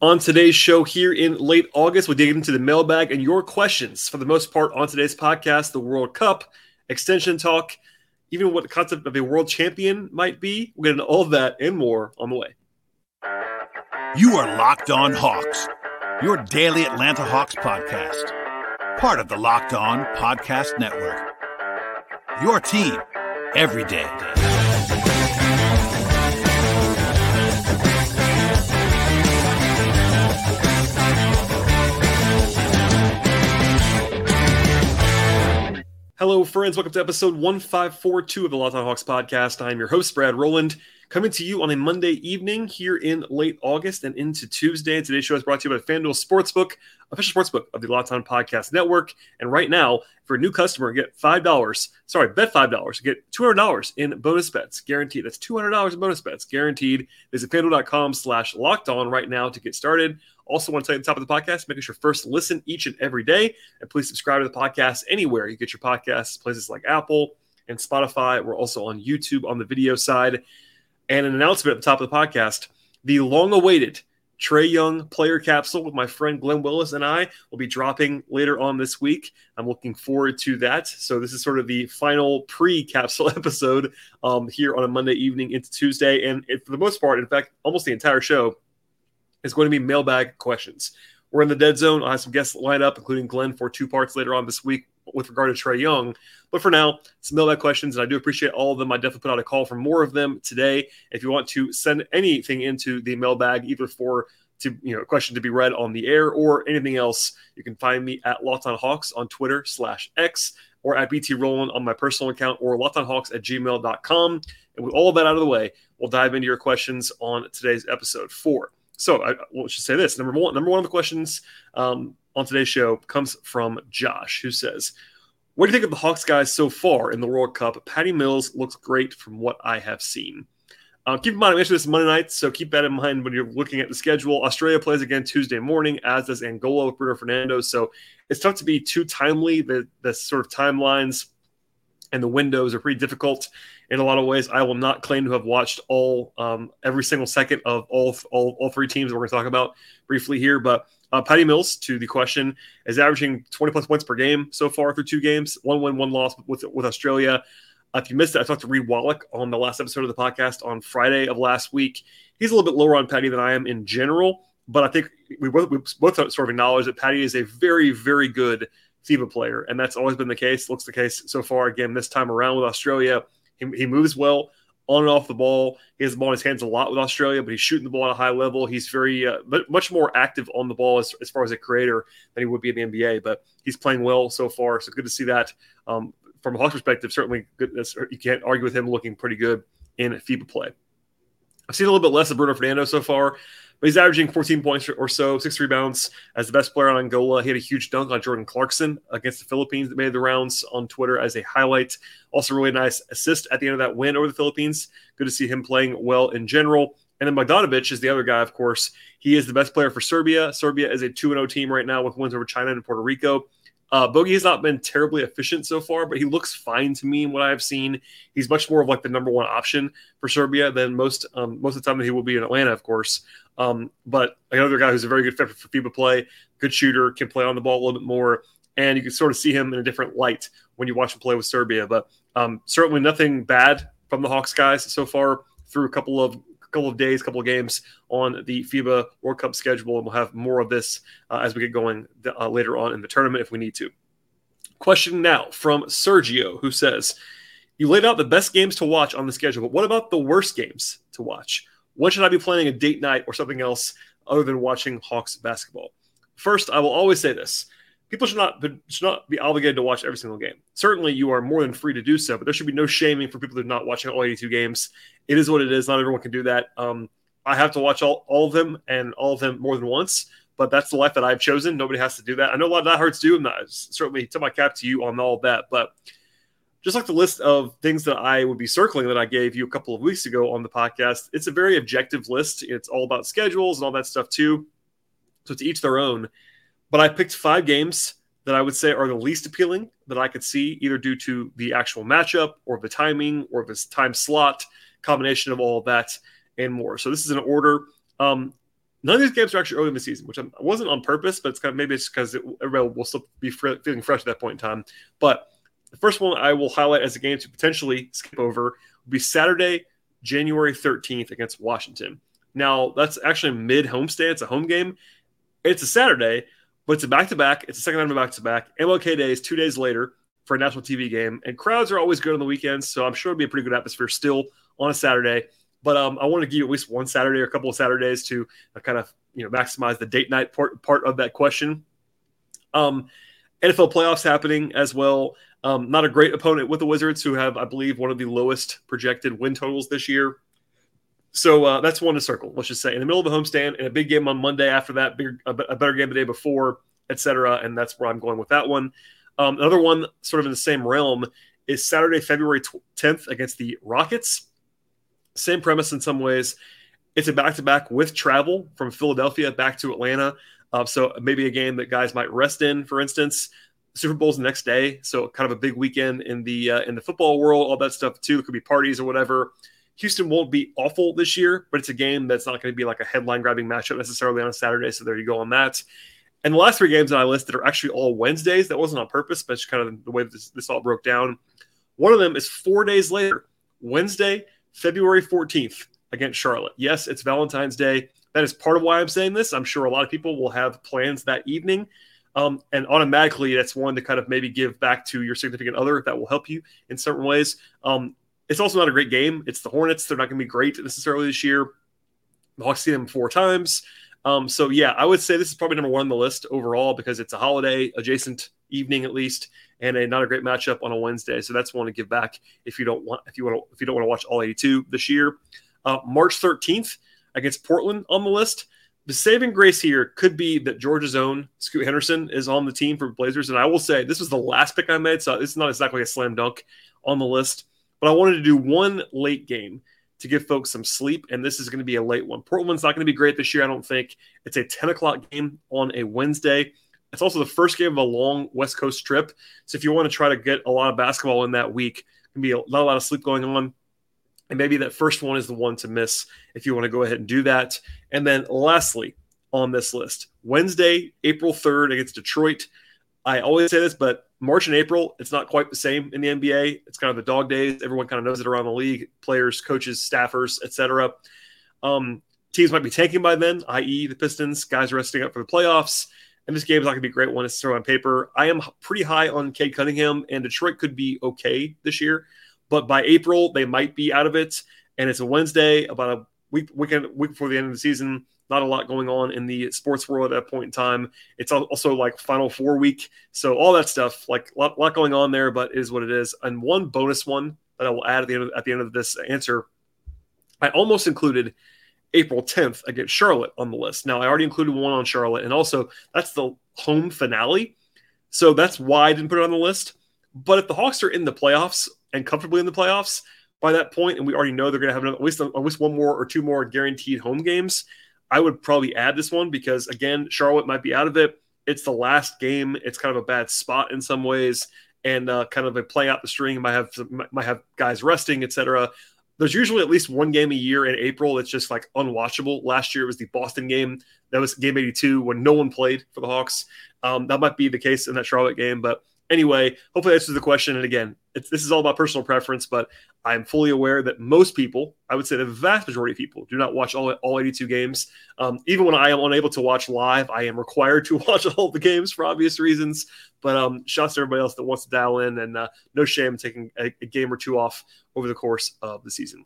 On today's show here in late August, we dig into the mailbag and your questions. For the most part, on today's podcast, the World Cup, extension talk, even what the concept of a world champion might be. We'll get into all that and more on the way. You are Locked On Hawks, your daily Atlanta Hawks podcast, part of the Locked On Podcast Network. Your team every day. Hello, friends. Welcome to episode 1542 of the Locked On Hawks podcast. I'm your host, Brad Rowland, coming to you on a Monday evening here in late August and into Tuesday. Today's show is brought to you by FanDuel Sportsbook, official sportsbook of the Locked On Podcast Network. And right now, for a new customer, get $5, sorry, bet $5, get $200 in bonus bets guaranteed. That's $200 in bonus bets guaranteed. Visit FanDuel.com slash locked on right now to get started. Also, want to tell you at the top of the podcast, make your first listen each and every day. And please subscribe to the podcast anywhere you get your podcasts, places like Apple and Spotify. We're also on YouTube on the video side. And an announcement at the top of the podcast the long awaited Trae Young player capsule with my friend Glenn Willis and I will be dropping later on this week. I'm looking forward to that. So, this is sort of the final pre capsule episode um, here on a Monday evening into Tuesday. And it, for the most part, in fact, almost the entire show is going to be mailbag questions. We're in the dead zone. I have some guests lined up, including Glenn, for two parts later on this week with regard to Trae Young. But for now, some mailbag questions, and I do appreciate all of them. I definitely put out a call for more of them today. If you want to send anything into the mailbag, either for to you know a question to be read on the air or anything else, you can find me at Locked on Hawks on Twitter slash X or at BT Rowland on my personal account or lockedonhawks at gmail.com. And with all of that out of the way, we'll dive into your questions on today's episode four. So I will just say this: number one, number one of the questions um, on today's show comes from Josh, who says, "What do you think of the Hawks guys so far in the World Cup? Patty Mills looks great from what I have seen." Uh, keep in mind, I'm this Monday night, so keep that in mind when you're looking at the schedule. Australia plays again Tuesday morning, as does Angola with Bruno Fernando. So it's tough to be too timely. The the sort of timelines and the windows are pretty difficult in a lot of ways. I will not claim to have watched all um, every single second of all, all all three teams we're going to talk about briefly here, but uh, Patty Mills, to the question, is averaging 20 plus points per game so far through two games, one win, one loss with with Australia. Uh, if you missed it, I talked to Reed Wallach on the last episode of the podcast on Friday of last week. He's a little bit lower on Patty than I am in general, but I think we both, we both sort of acknowledge that Patty is a very, very good FIBA player, and that's always been the case. Looks the case so far. Again, this time around with Australia, he, he moves well on and off the ball. He has the ball in his hands a lot with Australia, but he's shooting the ball at a high level. He's very uh, much more active on the ball as, as far as a creator than he would be in the NBA. But he's playing well so far, so good to see that. Um, from a Hawks perspective, certainly. You can't argue with him looking pretty good in FIBA play. I've seen a little bit less of Bruno Fernando so far. But he's averaging 14 points or so, six rebounds as the best player on Angola. He had a huge dunk on Jordan Clarkson against the Philippines that made the rounds on Twitter as a highlight. Also, really nice assist at the end of that win over the Philippines. Good to see him playing well in general. And then Bogdanovic is the other guy, of course. He is the best player for Serbia. Serbia is a 2 0 team right now with wins over China and Puerto Rico. Uh, Bogey has not been terribly efficient so far, but he looks fine to me in what I've seen. He's much more of like the number one option for Serbia than most um, most of the time that he will be in Atlanta, of course. Um, but another guy who's a very good fit for FIBA play, good shooter, can play on the ball a little bit more, and you can sort of see him in a different light when you watch him play with Serbia. But um, certainly nothing bad from the Hawks guys so far through a couple of couple of days, couple of games on the FIBA World Cup schedule, and we'll have more of this uh, as we get going uh, later on in the tournament if we need to. Question now from Sergio, who says, "You laid out the best games to watch on the schedule, but what about the worst games to watch? When should I be planning a date night or something else other than watching Hawks basketball? First, I will always say this. People should not, should not be obligated to watch every single game. Certainly, you are more than free to do so, but there should be no shaming for people who are not watching all 82 games. It is what it is. Not everyone can do that. Um, I have to watch all, all of them and all of them more than once, but that's the life that I've chosen. Nobody has to do that. I know a lot of diehards do, and I certainly tip my cap to you on all of that. But just like the list of things that I would be circling that I gave you a couple of weeks ago on the podcast, it's a very objective list. It's all about schedules and all that stuff too. So to each their own. But I picked five games that I would say are the least appealing that I could see, either due to the actual matchup or the timing or this time slot, combination of all of that and more. So this is an order. Um, None of these games are actually early in the season, which wasn't on purpose, but it's kind of maybe it's because it, everybody will still be feeling fresh at that point in time. But the first one I will highlight as a game to potentially skip over will be Saturday, January 13th against Washington. Now, that's actually mid homestay. It's a home game. It's a Saturday, but it's a back to back. It's a second time to back to back. MLK Day is two days later for a national TV game, and crowds are always good on the weekends. So I'm sure it'll be a pretty good atmosphere still on a Saturday. But um, I want to give you at least one Saturday or a couple of Saturdays to uh, kind of you know maximize the date night part part of that question. Um, NFL playoffs happening as well. Um, not a great opponent with the Wizards, who have, I believe, one of the lowest projected win totals this year. So uh, that's one to circle. Let's just say in the middle of a homestand and a big game on Monday after that, big, a, a better game the day before, etc. And that's where I'm going with that one. Um, another one, sort of in the same realm, is Saturday, February 10th against the Rockets. Same premise in some ways. It's a back to back with travel from Philadelphia back to Atlanta. Uh, so maybe a game that guys might rest in, for instance. Super Bowl's the next day, so kind of a big weekend in the uh, in the football world. All that stuff too. It could be parties or whatever. Houston won't be awful this year, but it's a game that's not going to be like a headline grabbing matchup necessarily on a Saturday. So there you go on that. And the last three games that I listed are actually all Wednesdays. That wasn't on purpose, but it's kind of the way this, this all broke down. One of them is four days later, Wednesday, February 14th against Charlotte. Yes, it's Valentine's Day. That is part of why I'm saying this. I'm sure a lot of people will have plans that evening. Um, and automatically, that's one to kind of maybe give back to your significant other if that will help you in certain ways. Um, it's also not a great game. It's the Hornets. They're not going to be great necessarily this year. The Hawks see them four times. Um, so yeah, I would say this is probably number one on the list overall because it's a holiday adjacent evening at least, and a not a great matchup on a Wednesday. So that's one to give back if you don't want if you want to, if you don't want to watch all 82 this year. Uh, March 13th against Portland on the list. The saving grace here could be that Georgia's own Scoot Henderson is on the team for Blazers, and I will say this was the last pick I made, so it's not exactly a slam dunk on the list. But I wanted to do one late game to give folks some sleep, and this is going to be a late one. Portland's not going to be great this year, I don't think. It's a 10 o'clock game on a Wednesday. It's also the first game of a long West Coast trip. So if you want to try to get a lot of basketball in that week, can be not a lot of sleep going on. And maybe that first one is the one to miss if you want to go ahead and do that. And then lastly on this list, Wednesday, April 3rd against Detroit. I always say this, but March and April, it's not quite the same in the NBA. It's kind of the dog days. Everyone kind of knows it around the league, players, coaches, staffers, etc. Um, teams might be tanking by then, i.e., the Pistons, guys resting up for the playoffs. And this game is not going to be a great one to throw on paper. I am pretty high on Cade Cunningham, and Detroit could be okay this year. But by April, they might be out of it. And it's a Wednesday, about a week, weekend, week before the end of the season not a lot going on in the sports world at that point in time. It's also like Final Four week, so all that stuff, like a lot, lot going on there, but is what it is. And one bonus one that I will add at the end of, at the end of this answer, I almost included April 10th against Charlotte on the list. Now I already included one on Charlotte, and also that's the home finale, so that's why I didn't put it on the list. But if the Hawks are in the playoffs and comfortably in the playoffs by that point, and we already know they're going to have at least at least one more or two more guaranteed home games I would probably add this one because again, Charlotte might be out of it. It's the last game. It's kind of a bad spot in some ways, and uh, kind of a play out the string. Might have might have guys resting, etc. There's usually at least one game a year in April that's just like unwatchable. Last year it was the Boston game. That was game 82 when no one played for the Hawks. Um, that might be the case in that Charlotte game, but anyway, hopefully that answers the question. And again, this is all about personal preference, but I'm fully aware that most people, I would say the vast majority of people, do not watch all, all 82 games. Um, even when I am unable to watch live, I am required to watch all the games for obvious reasons. But um, shouts to everybody else that wants to dial in, and uh, no shame taking a, a game or two off over the course of the season.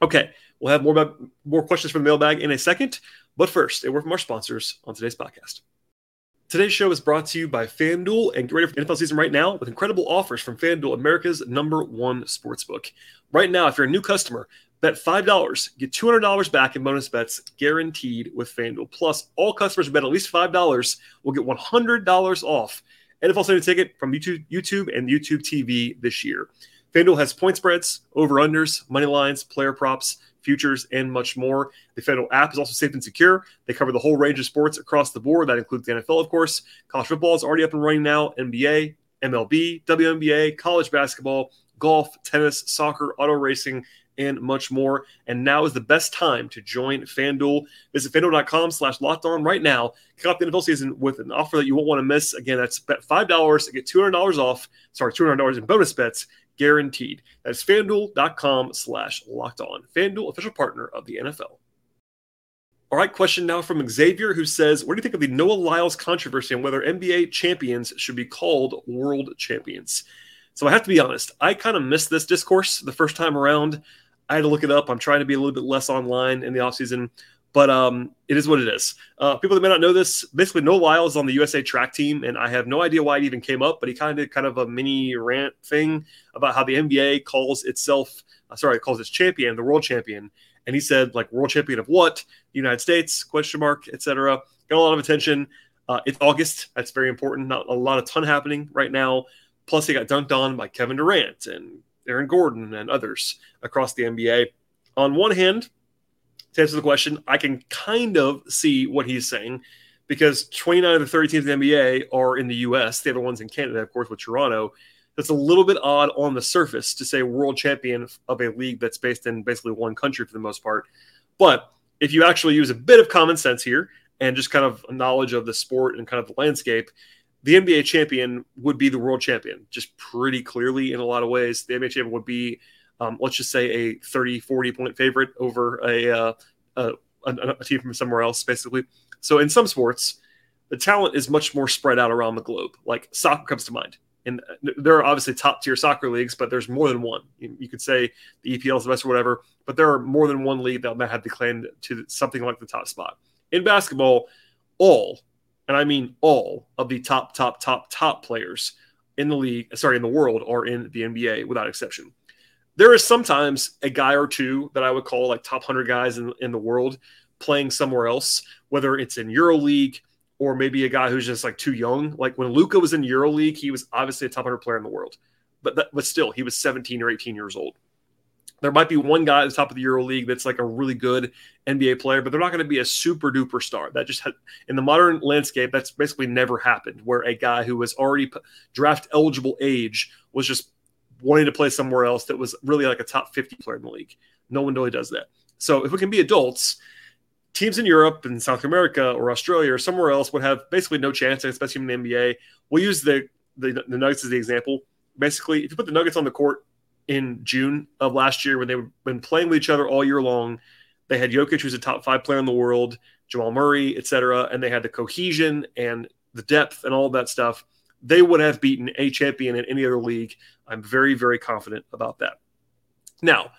Okay, we'll have more about more questions from the mailbag in a second. But first, a word from our sponsors on today's podcast. Today's show is brought to you by FanDuel and get ready for NFL season right now with incredible offers from FanDuel, America's number one sportsbook. Right now, if you're a new customer, bet $5, get $200 back in bonus bets guaranteed with FanDuel. Plus, all customers who bet at least $5 will get $100 off NFL Sunday Ticket from YouTube, YouTube and YouTube TV this year. FanDuel has point spreads, over-unders, money lines, player props, futures, and much more. The FanDuel app is also safe and secure. They cover the whole range of sports across the board. That includes the NFL, of course. College football is already up and running now. NBA, MLB, WNBA, college basketball, golf, tennis, soccer, auto racing, and much more. And now is the best time to join FanDuel. Visit FanDuel.com slash locked on right now. Kick off the NFL season with an offer that you won't want to miss. Again, that's bet $5 to get $200 off. Sorry, $200 in bonus bets guaranteed. That's FanDuel.com slash locked on. FanDuel, official partner of the NFL. All right, question now from Xavier, who says, What do you think of the Noah Lyles controversy on whether NBA champions should be called world champions? So I have to be honest, I kind of missed this discourse the first time around. I had to look it up. I'm trying to be a little bit less online in the offseason, but um, it is what it is. Uh, people that may not know this, basically, Noah Lyles is on the USA track team, and I have no idea why it even came up, but he kind of did kind of a mini rant thing about how the NBA calls itself, uh, sorry, calls its champion the world champion. And he said like world champion of what? The united states? Question mark etc got a lot of attention. Uh, it's august. That's very important. Not a lot of ton happening right now. Plus he got dunked on by kevin durant and aaron gordon and others across the nba on one hand to answer the question i can kind of see what he's saying because 29 of the 30 teams in the nba are in the us the other ones in canada of course with toronto that's a little bit odd on the surface to say world champion of a league that's based in basically one country for the most part. But if you actually use a bit of common sense here and just kind of knowledge of the sport and kind of the landscape, the NBA champion would be the world champion, just pretty clearly in a lot of ways. The NBA champion would be, um, let's just say, a 30, 40 point favorite over a, uh, a, a team from somewhere else, basically. So in some sports, the talent is much more spread out around the globe. Like soccer comes to mind and there are obviously top tier soccer leagues, but there's more than one. You, you, could say the EPL is the best or whatever, but there are more than one league that might have the claim to something like the top spot. In basketball, all, and I mean all of the top, top, top, top players in the league, sorry, in the world are in the NBA without exception. There is sometimes a guy or two that I would call like top 100 guys in, in the world playing somewhere else, whether it's in EuroLeague – or maybe a guy who's just like too young. Like when Luka was in EuroLeague, he was obviously a top 100 player in the world, but that, but still, he was 17 or 18 years old. There might be one guy at the top of the EuroLeague that's like a really good NBA player, but they're not going to be a super duper star. That just in the modern landscape, that's basically never happened. Where a guy who was already draft eligible age was just wanting to play somewhere else that was really like a top 50 player in the league. No one really does that. So if we can be adults teams in Europe and South America or Australia or somewhere else would have basically no chance, especially in the NBA. We'll use the, the, the Nuggets as the example. Basically, if you put the Nuggets on the court in June of last year when they have been playing with each other all year long, they had Jokic, who's a top five player in the world, Jamal Murray, etc., and they had the cohesion and the depth and all of that stuff. They would have beaten a champion in any other league. I'm very, very confident about that. Now,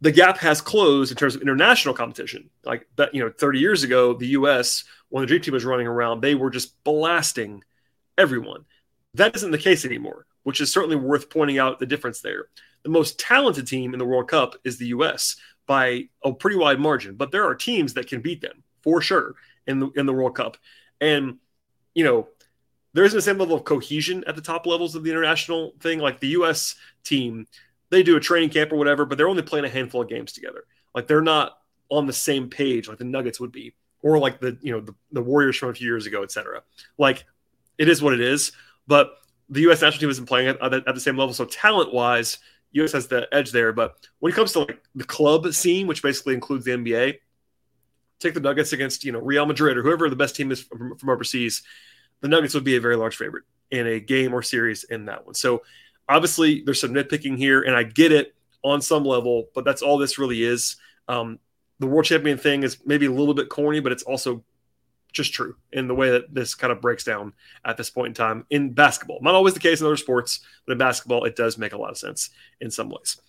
the gap has closed in terms of international competition. Like that, you know, 30 years ago, the U.S. when the Dream Team was running around, they were just blasting everyone. That isn't the case anymore, which is certainly worth pointing out the difference there. The most talented team in the World Cup is the U.S. by a pretty wide margin, but there are teams that can beat them for sure in the in the World Cup, and you know. There isn't the same level of cohesion at the top levels of the international thing. Like the U.S. team they do a training camp or whatever, but they're only playing a handful of games together. Like they're not on the same page like the Nuggets would be, or like the you know the, the Warriors from a few years ago, etc. Like it is what it is. But the U.S. national team isn't playing at, at the same level, so talent wise, U.S. has the edge there. But when it comes to like the club scene, which basically includes the NBA, take the Nuggets against you know Real Madrid or whoever the best team is from, from overseas, the Nuggets would be a very large favorite in a game or series in that one. So obviously there's some nitpicking here, and I get it on some level, but that's all this really is. Um, the world champion thing is maybe a little bit corny, but it's also just true in the way that this kind of breaks down at this point in time in basketball. Not always the case in other sports, but in basketball, it does make a lot of sense in some ways.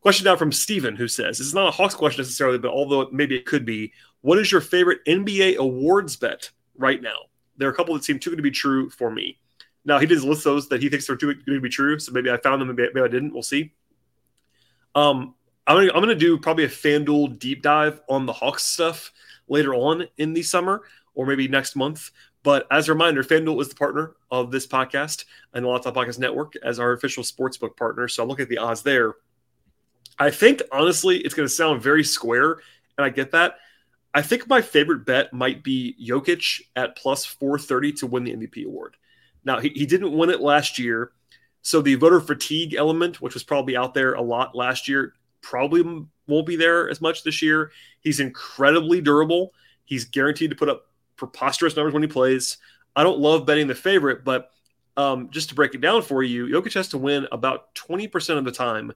Question now from Steven, who says, This is not a Hawks question necessarily, but although maybe it could be, what is your favorite NBA awards bet right now? There are a couple that seem too good to be true for me. Now he didn't list those that he thinks are too good to be true. So maybe I found them, maybe, maybe I didn't. We'll see. Um, I'm gonna, I'm gonna do probably a FanDuel deep dive on the Hawks stuff later on in the summer or maybe next month. But as a reminder, FanDuel is the partner of this podcast and the On Podcast Network as our official sportsbook partner. So I'm looking at the odds there. I think honestly, it's going to sound very square, and I get that. I think my favorite bet might be Jokic at plus 430 to win the MVP award. Now, he, he didn't win it last year. So the voter fatigue element, which was probably out there a lot last year, probably won't be there as much this year. He's incredibly durable. He's guaranteed to put up preposterous numbers when he plays. I don't love betting the favorite, but um, just to break it down for you, Jokic has to win about 20% of the time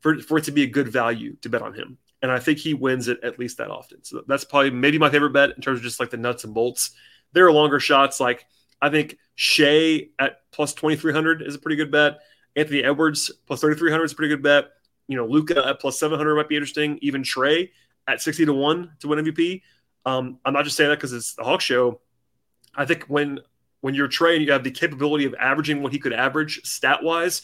for, for it to be a good value to bet on him. And I think he wins it at least that often. So that's probably maybe my favorite bet in terms of just like the nuts and bolts. There are longer shots. Like I think Shai at plus 2,300 is a pretty good bet. Anthony Edwards plus 3,300 is a pretty good bet. You know, Luka at plus 700 might be interesting. Even Trae at 60 to 1 to win MVP. Um, I'm not just saying that because it's the Hawk show. I think when when you're Trae and you have the capability of averaging what he could average stat wise,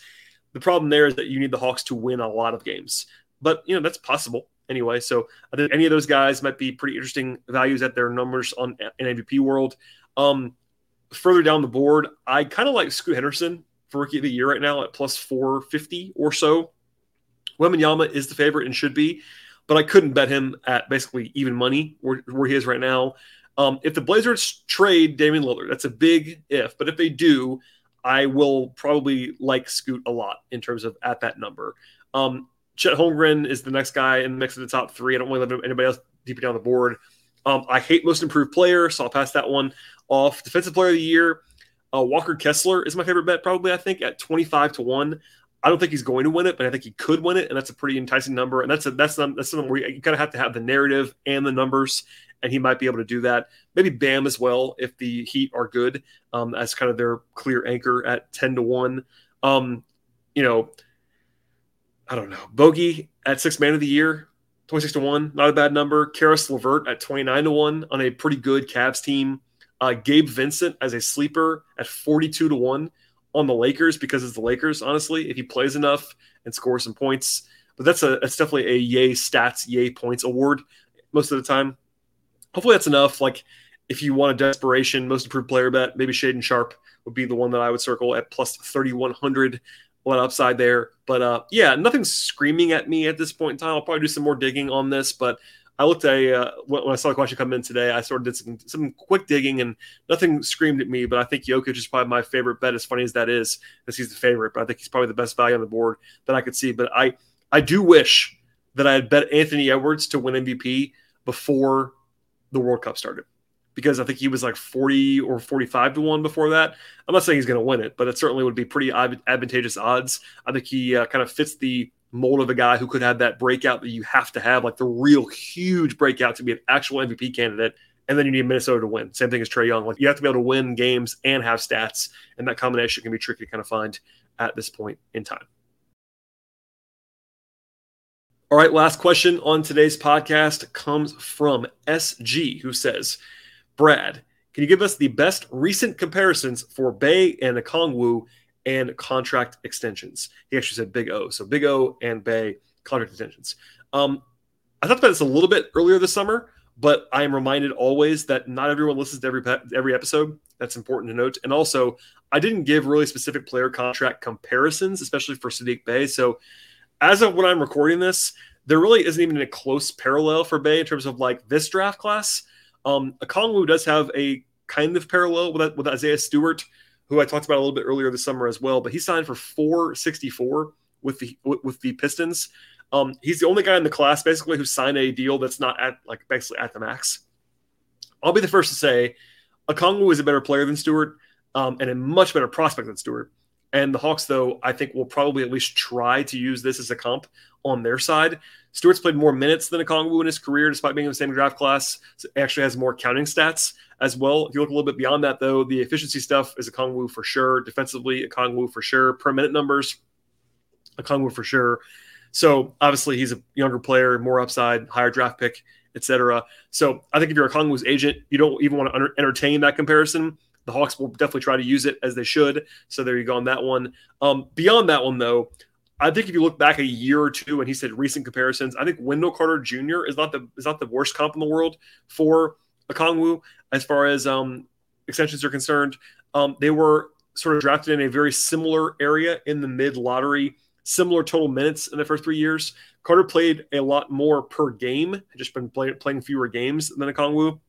the problem there is that you need the Hawks to win a lot of games. But you know that's possible anyway. So I think any of those guys might be pretty interesting values at their numbers on an MVP world. Um, further down the board, I kind of like Scoot Henderson for rookie of the year right now at plus 450 or so. Wembanyama is the favorite and should be, but I couldn't bet him at basically even money where, where he is right now. Um, if the Blazers trade Damian Lillard, that's a big if, but if they do, I will probably like Scoot a lot in terms of at that number. Um, Chet Holmgren is the next guy in the mix of the top three. I don't want really let anybody else deeper down the board. Um, I hate most improved player, so I'll pass that one off. Defensive player of the year, uh, Walker Kessler is my favorite bet, probably, I think, at 25 to 1. I don't think he's going to win it, but I think he could win it, and that's a pretty enticing number. And that's a, that's that's something where you kind of have to have the narrative and the numbers, and he might be able to do that. Maybe Bam as well if the Heat are good, um, as kind of their clear anchor at 10 to 1. Um, you know, I don't know. Bogey at six man of the year, 26 to 1, not a bad number. Caris LeVert at 29 to 1 on a pretty good Cavs team. Uh, Gabe Vincent as a sleeper at 42 to 1 on the Lakers because it's the Lakers, honestly, if he plays enough and scores some points. But that's a that's definitely a yay stats, yay points award most of the time. Hopefully that's enough. Like if you want a desperation, most improved player bet, maybe Shaedon Sharpe would be the one that I would circle at plus 3100 a lot upside there. But uh, yeah, nothing's screaming at me at this point in time. I'll probably do some more digging on this, but I looked at uh, when I saw the question come in today. I sort of did some, some quick digging, and nothing screamed at me. But I think Jokic is probably my favorite bet. As funny as that is, because he's the favorite, but I think he's probably the best value on the board that I could see. But I I do wish that I had bet Anthony Edwards to win MVP before the World Cup started because I think he was like 40 or 45 to 1 before that. I'm not saying he's going to win it, but it certainly would be pretty advantageous odds. I think he uh, kind of fits the mold of a guy who could have that breakout that you have to have, like the real huge breakout to be an actual MVP candidate. And then you need Minnesota to win. Same thing as Trae Young. Like you have to be able to win games and have stats, and that combination can be tricky to kind of find at this point in time. All right, last question on today's podcast comes from SG, who says, Brad, can you give us the best recent comparisons for Bey and Okongwu and contract extensions? He actually said Big O. So Big O and Bey contract extensions. Um, I talked about this a little bit earlier this summer, but I am reminded always that not everyone listens to every every episode. That's important to note. And also, I didn't give really specific player contract comparisons, especially for Saddiq Bey. So, as of when I'm recording this, there really isn't even a close parallel for Bey in terms of like this draft class. Um, Okongwu does have a kind of parallel with, with Isaiah Stewart, who I talked about a little bit earlier this summer as well. But he signed for 464 with the with the Pistons. Um, he's the only guy in the class basically who signed a deal that's not at like basically at the max. I'll be the first to say, Okongwu is a better player than Stewart um, and a much better prospect than Stewart. And the Hawks, though, I think will probably at least try to use this as a comp on their side. Stewart's played more minutes than Okongwu in his career, despite being in the same draft class. So actually has more counting stats as well. If you look a little bit beyond that, though, the efficiency stuff is Okongwu for sure. Defensively, Okongwu for sure. Per minute numbers, Okongwu for sure. So obviously, he's a younger player, more upside, higher draft pick, etc. So I think if you're Okongwu's agent, you don't even want to entertain that comparison the Hawks will definitely try to use it as they should. So there you go on that one. Um, beyond that one, though, I think if you look back a year or two and he said recent comparisons, I think Wendell Carter Jr. is not the is not the worst comp in the world for Okongwu as far as um, extensions are concerned. Um, they were sort of drafted in a very similar area in the mid lottery, similar total minutes in the first three years. Carter played a lot more per game, just been play, playing fewer games than Okongwu.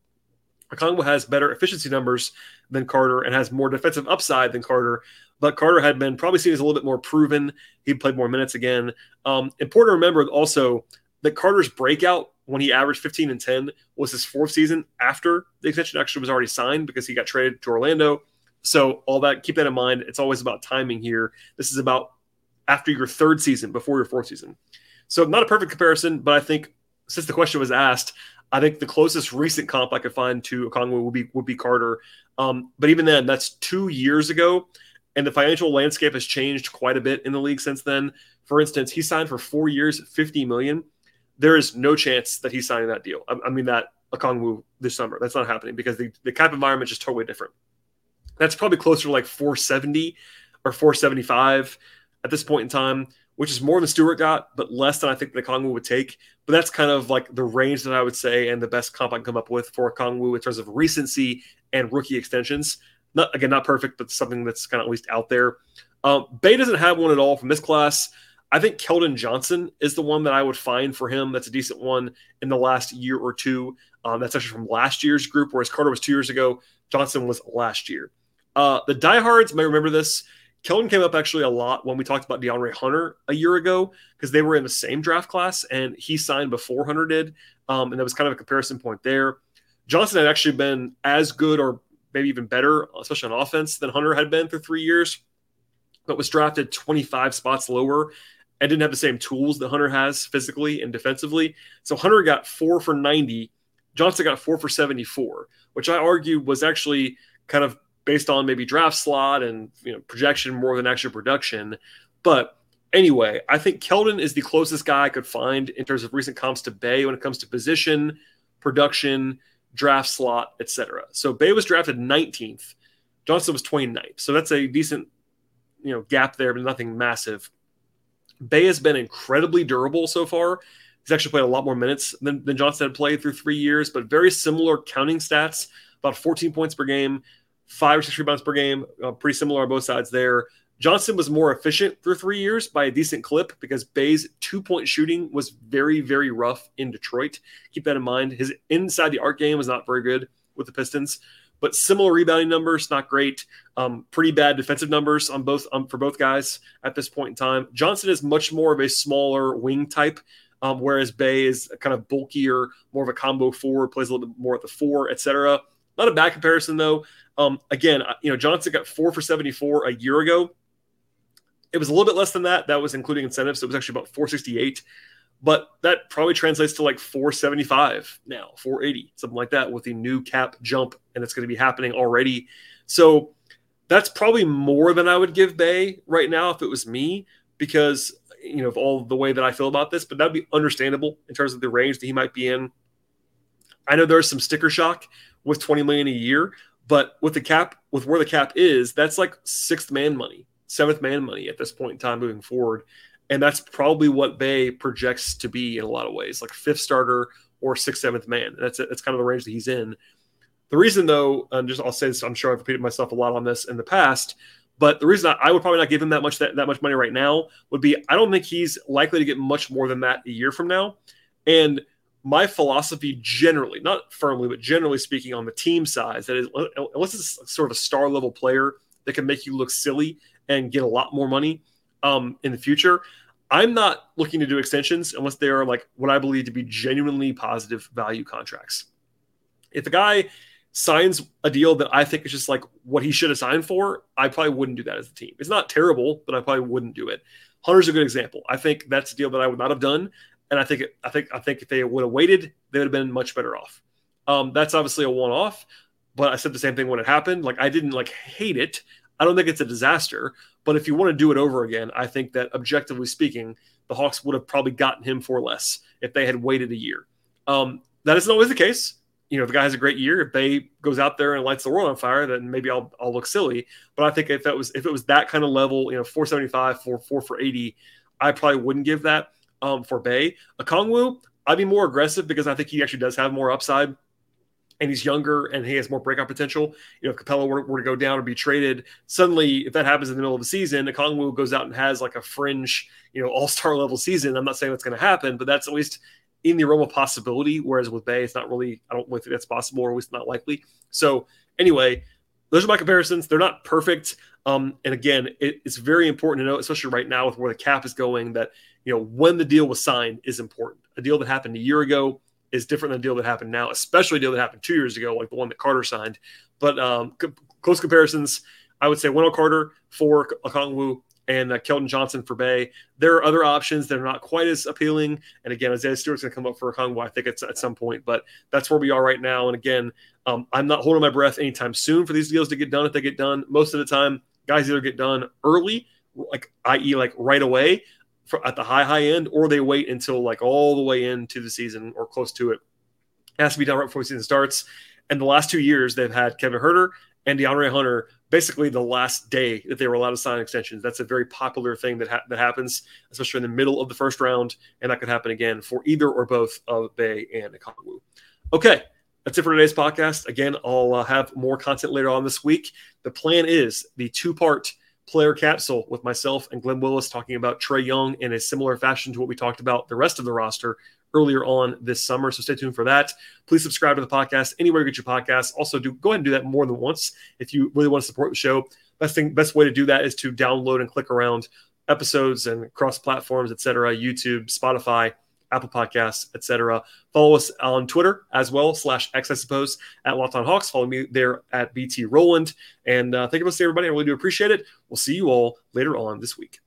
Okongwu has better efficiency numbers than Carter and has more defensive upside than Carter. But Carter had been probably seen as a little bit more proven. He played more minutes again. Um, important to remember also that Carter's breakout when he averaged 15 and 10 was his fourth season after the extension actually was already signed because he got traded to Orlando. So all that, keep that in mind. It's always about timing here. This is about after your third season, before your fourth season. So not a perfect comparison, but I think since the question was asked, I think the closest recent comp I could find to Okongwu would be would be Carter. Um, but even then, that's two years ago, and the financial landscape has changed quite a bit in the league since then. For instance, he signed for four years, fifty million. There is no chance that he's signing that deal. I, I mean that Okongwu this summer. That's not happening because the, the cap environment is totally different. That's probably closer to like 470 or 475 at this point in time, which is more than Stewart got, but less than I think the Kongwu would take. But that's kind of like the range that I would say and the best comp I can come up with for Kongwu in terms of recency and rookie extensions. Not again, not perfect, but something that's kind of at least out there. Um, Bey doesn't have one at all from this class. I think Keldon Johnson is the one that I would find for him. That's a decent one in the last year or two. Um, that's actually from last year's group, whereas Carter was two years ago. Johnson was last year. Uh, the diehards may remember this. Keldon came up actually a lot when we talked about DeAndre Hunter a year ago because they were in the same draft class and he signed before Hunter did. Um, and that was kind of a comparison point there. Johnson had actually been as good or maybe even better, especially on offense, than Hunter had been for three years, but was drafted 25 spots lower and didn't have the same tools that Hunter has physically and defensively. So Hunter got four for 90. Johnson got four for 74, which I argue was actually kind of based on maybe draft slot and you know projection more than actual production. But anyway, I think Keldon is the closest guy I could find in terms of recent comps to Bey when it comes to position, production, draft slot, etc. So Bey was drafted 19th, Johnson was 29th. So that's a decent you know gap there, but nothing massive. Bey has been incredibly durable so far. He's actually played a lot more minutes than, than Johnson had played through three years, but very similar counting stats, about 14 points per game, five or six rebounds per game, uh, pretty similar on both sides there. Johnson was more efficient through three years by a decent clip because Bey's two point shooting was very, very rough in Detroit. Keep that in mind. His inside the arc game was not very good with the Pistons, but similar rebounding numbers, not great. Um, pretty bad defensive numbers on both um, for both guys at this point in time. Johnson is much more of a smaller wing type. Um, whereas Bey is kind of bulkier, more of a combo forward, plays a little bit more at the four, etc. Not a bad comparison though. Um, again, you know, Johnson got four for 74 a year ago. It was a little bit less than that. That was including incentives. So it was actually about 468. But that probably translates to like 475 now, 480, something like that with the new cap jump. And it's going to be happening already. So that's probably more than I would give Bey right now if it was me, because, you know, of all the way that I feel about this, but that'd be understandable in terms of the range that he might be in. I know there's some sticker shock with 20 million a year, but with the cap, with where the cap is, that's like sixth man money, seventh man money at this point in time moving forward. And that's probably what Bey projects to be in a lot of ways, like fifth starter or sixth, seventh man. That's that's kind of the range that he's in. The reason, though, and just I'll say this, I'm sure I've repeated myself a lot on this in the past, but the reason I, I would probably not give him that much that, that much money right now would be I don't think he's likely to get much more than that a year from now. And my philosophy generally, not firmly, but generally speaking, on the team size, that is, unless it's sort of a star level player that can make you look silly and get a lot more money um, in the future, I'm not looking to do extensions unless they are like what I believe to be genuinely positive value contracts. If a guy signs a deal that I think is just like what he should have signed for, I probably wouldn't do that as a team. It's not terrible, but I probably wouldn't do it. Hunter's a good example. I think that's a deal that I would not have done and I think I think I think if they would have waited, they would have been much better off. Um, that's obviously a one-off, but I said the same thing when it happened. Like I didn't like hate it. I don't think it's a disaster, but if you want to do it over again, I think that objectively speaking, the Hawks would have probably gotten him for less if they had waited a year. Um, that isn't always the case. You know, if the guy has a great year, if Bey goes out there and lights the world on fire, then maybe I'll I'll look silly. But I think if that was if it was that kind of level, you know, 475, four, four for 80, I probably wouldn't give that um, for Bey. Okongwu, I'd be more aggressive because I think he actually does have more upside and he's younger and he has more breakout potential. You know, if Capela were, were, to go down or be traded, suddenly if that happens in the middle of the season, Okongwu goes out and has like a fringe, you know, all-star level season. I'm not saying that's going to happen, but that's at least in the realm of possibility. Whereas with Bey, it's not really. I don't really think that's possible, or at least not likely. So anyway, those are my comparisons. They're not perfect. Um, and again, it, it's very important to know, especially right now with where the cap is going, that you know when the deal was signed is important. A deal that happened a year ago is different than a deal that happened now, especially a deal that happened two years ago, like the one that Carter signed. But um, c- close comparisons, I would say Wendell Carter for Okongwu and uh, Johnson for Bey. There are other options that are not quite as appealing. And again, Isaiah Stewart's going to come up for Okongwu, I think it's at some point, but that's where we are right now. And again, um, I'm not holding my breath anytime soon for these deals to get done. If they get done, most of the time, guys either get done early, like i.e., like right away for, at the high high end, or they wait until like all the way into the season or close to it. It has to be done right before the season starts. And the last two years, they've had Kevin Huerter and DeAndre Hunter basically the last day that they were allowed to sign extensions. That's a very popular thing that ha- that happens, especially in the middle of the first round, and that could happen again for either or both of Bey and Okongwu. Okay, that's it for today's podcast. Again, I'll uh, have more content later on this week. The plan is the two part player capsule with myself and Glenn Willis talking about Trae Young in a similar fashion to what we talked about the rest of the roster earlier on this summer. So stay tuned for that. Please subscribe to the podcast anywhere you get your podcasts. Also, do go ahead and do that more than once if you really want to support the show. Best thing, best way to do that is to download and click around episodes and cross platforms, etc. YouTube, Spotify, Apple Podcasts, etc. Follow us on Twitter as well, slash X, I suppose, at Locked On Hawks. Follow me there at BT Rowland. And uh, thank you for listening, everybody. I really do appreciate it. We'll see you all later on this week.